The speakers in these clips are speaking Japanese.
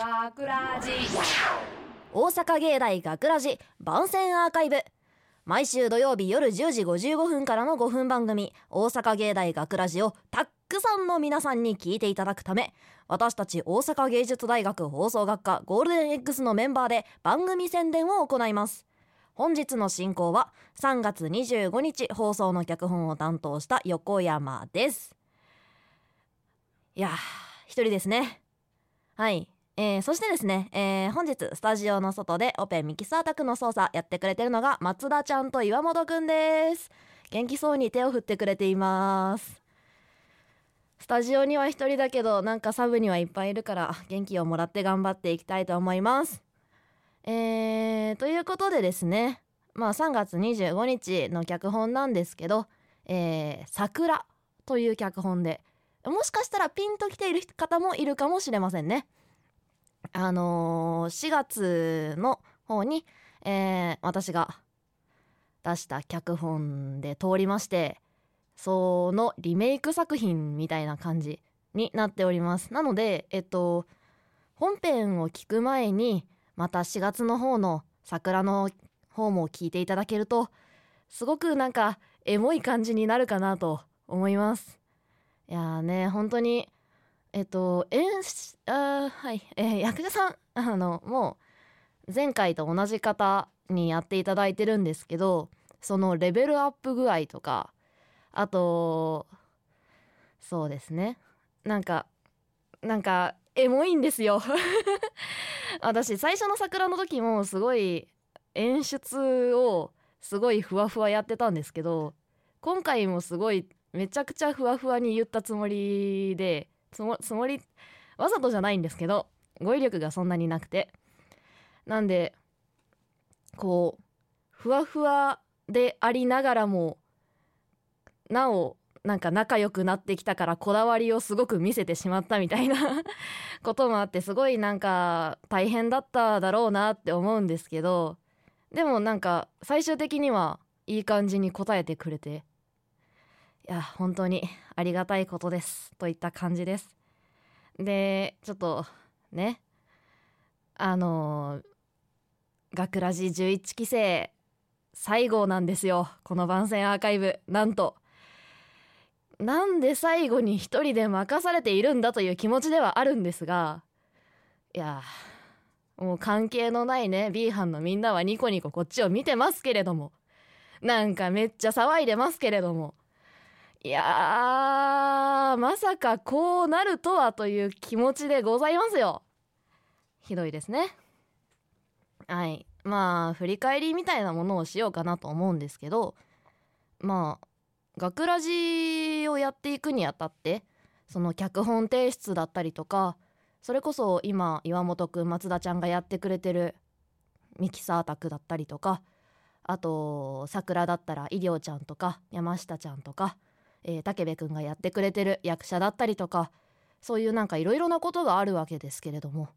学ラジ大阪芸大学ラジ番宣アーカイブ。毎週土曜日夜10時55分からの5分番組「大阪芸大学ラジをたっくさんの皆さんに聞いていただくため私たち大阪芸術大学放送学科ゴールデン X のメンバーで番組宣伝を行います。本日の進行は3月25日放送の脚本を担当した横山です。いやー一人ですね。はい。えー、そしてですね、えー、本日スタジオの外でオペミキサー宅の操作やってくれてるのが松田ちゃんと岩本くんです。元気そうに手を振ってくれています。スタジオには一人だけどなんかサブにはいっぱいいるから元気をもらって頑張っていきたいと思います。えー、ということでですねまあ3月25日の脚本なんですけど「えー、桜」という脚本でもしかしたらピンときている方もいるかもしれませんね。あのー、4月の方に、えー、私が出した脚本で通りましてそのリメイク作品みたいな感じになっております。なのでえっと本編を聞く前にまた4月の方の桜の方も聞いていただけるとすごくなんかエモい感じになるかなと思います。いやーね本当にえっと演あはい、えー、役者さんあのもう前回と同じ方にやっていただいてるんですけどそのレベルアップ具合とかあとそうですね。なんかなんかエモいんですよ。私最初の桜の時もすごい演出をすごいふわふわやってたんですけど今回もすごいめちゃくちゃふわふわに言ったつもりでつもつもりわざとじゃないんですけど語彙力がそんなになくて。なんでこうふわふわでありながらもなおなんか仲良くなってきたからこだわりをすごく見せてしまったみたいな こともあってすごいなんか大変だっただろうなって思うんですけどでもなんか最終的にはいい感じに答えてくれていや本当にありがたいことですといった感じです。でちょっとねあの学ラジ11期生最後なんですよ。この番宣アーカイブ。なんとなんで最後に一人で任されているんだという気持ちではあるんですがいやもう関係のないね B 班のみんなはニコニコこっちを見てますけれどもなんかめっちゃ騒いでますけれどもいやまさかこうなるとはという気持ちでございますよ。ひどいですね。はい。まあ振り返りみたいなものをしようかなと思うんですけどまあ学ラジをやっていくにあたってその脚本提出だったりとかそれこそ今岩本くん松田ちゃんがやってくれてるミキサー宅だったりとかあと桜だったら医療ちゃんとか山下ちゃんとか、えー、武部くんがやってくれてる役者だったりとかそういうなんかいろいろなことがあるわけですけれども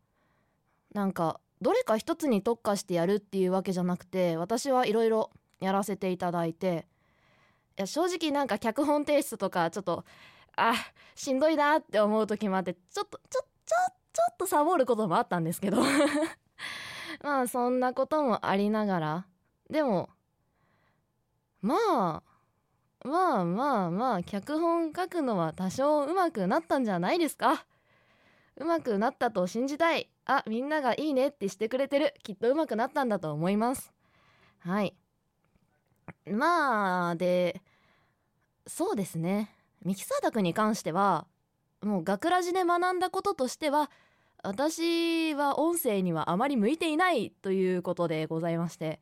なんかどれか一つに特化してやるっていうわけじゃなくて私はいろいろやらせていただいていや正直なんか脚本提出とかちょっとあしんどいなって思う時もあってちょっとちょちょちょっとサボることもあったんですけど まあそんなこともありながらでもまあまあまあまあ脚本書くのは多少上手くなったんじゃないですか。上手くなったと信じたい。あみんながいいねってしてくれてる。きっと上手くなったんだと思います。はい。まあでそうですね。ミキサー宅に関してはもう学ラジで学んだこととしては私は音声にはあまり向いていないということでございまして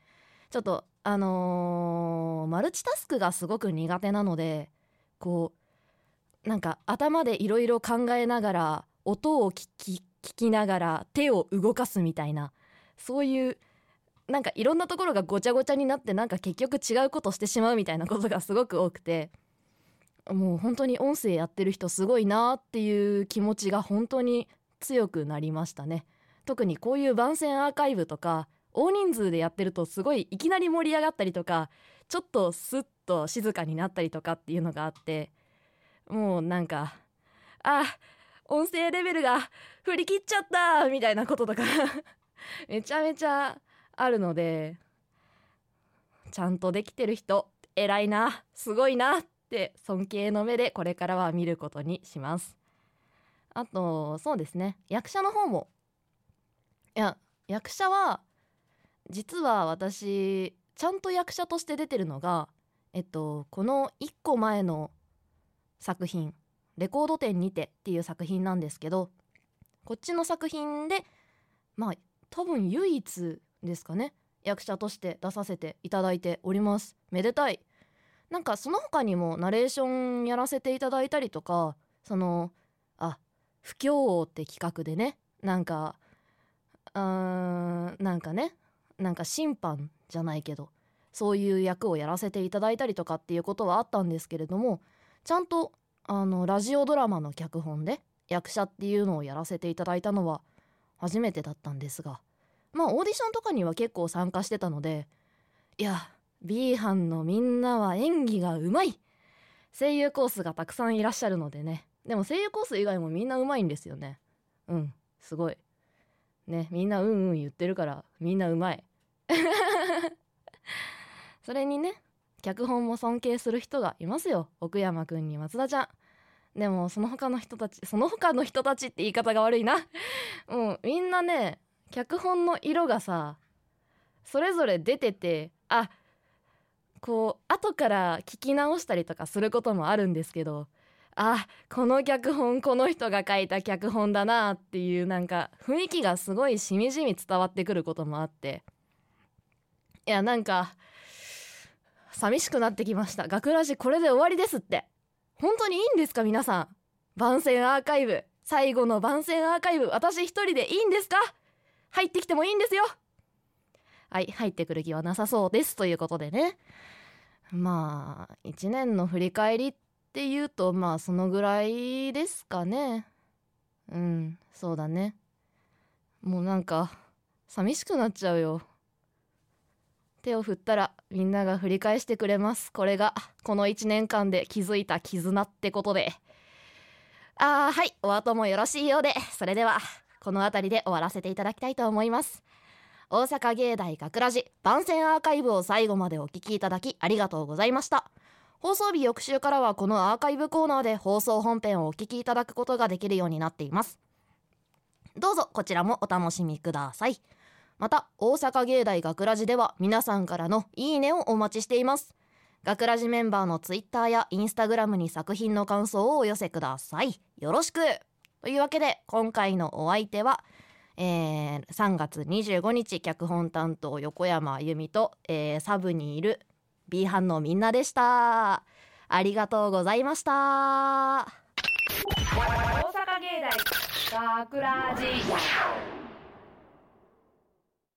ちょっとあのー、マルチタスクがすごく苦手なのでこうなんか頭でいろいろ考えながら音を聞き聞きながら手を動かすみたいなそういうなんかいろんなところがごちゃごちゃになってなんか結局違うことしてしまうみたいなことがすごく多くてもう本当に音声やってる人すごいなっていう気持ちが本当に強くなりましたね。特にこういう番宣アーカイブとか大人数でやってるとすごいいきなり盛り上がったりとかちょっとスッと静かになったりとかっていうのがあってもうなんかあ音声レベルが振り切っちゃったみたいなこととか めちゃめちゃあるのでちゃんとできてる人偉いなすごいなって尊敬の目でこれからは見ることにします。あとそうですね役者の方も。いや役者は実は私ちゃんと役者として出てるのがえっとこの1個前の作品「レコード店にて」っていう作品なんですけどこっちの作品でまあ多分唯一ですかね役者として出させていただいております。めでたい。なんかその他にもナレーションやらせていただいたりとかそのあ不協王って企画でねなんかうーんなんかねなんか審判じゃないけどそういう役をやらせていただいたりとかっていうことはあったんですけれどもちゃんとあのラジオドラマの脚本で役者っていうのをやらせていただいたのは初めてだったんですがまあオーディションとかには結構参加してたのでいや B 班のみんなは演技がうまい声優コースがたくさんいらっしゃるのでね。でも声優コース以外もみんなうまいんですよね。うんすごい。ねみんなうんうん言ってるからみんなうまい。それにね脚本も尊敬する人がいますよ。奥山くんに松田ちゃん。でもその他の人たちその他の人たちって言い方が悪いな。もうみんなね脚本の色がさそれぞれ出ててあこう後から聞き直したりとかすることもあるんですけどあこの脚本この人が書いた脚本だなっていうなんか雰囲気がすごいしみじみ伝わってくることもあって。いやなんか寂しくなってきました。学ラジこれで終わりですって。本当にいいんですか皆さん。番宣アーカイブ。最後の番宣アーカイブ。私一人でいいんですか？入ってきてもいいんですよ。はい入ってくる気はなさそうですということでね。まあ1年の振り返りっていうとまあそのぐらいですかね。うんそうだね。もうなんか寂しくなっちゃうよ。手を振ったらみんなが振り返してくれます。これがこの1年間で築いた絆ってことで。あーはいお後もよろしいようで。それではこの辺りで終わらせていただきたいと思います。大阪芸大学ラジ番宣アーカイブを最後までお聞きいただきありがとうございました。放送日翌週からはこのアーカイブコーナーで放送本編をお聞きいただくことができるようになっています。どうぞこちらもお楽しみください。また大阪芸大学ラジでは皆さんからのいいねをお待ちしています。学ラジメンバーのツイッターやインスタグラムに作品の感想をお寄せください。よろしく。というわけで今回のお相手はえー、3月25日脚本担当横山由美と、えー、サブにいる B 班のみんなでした。ありがとうございました。大阪芸大学ラジ。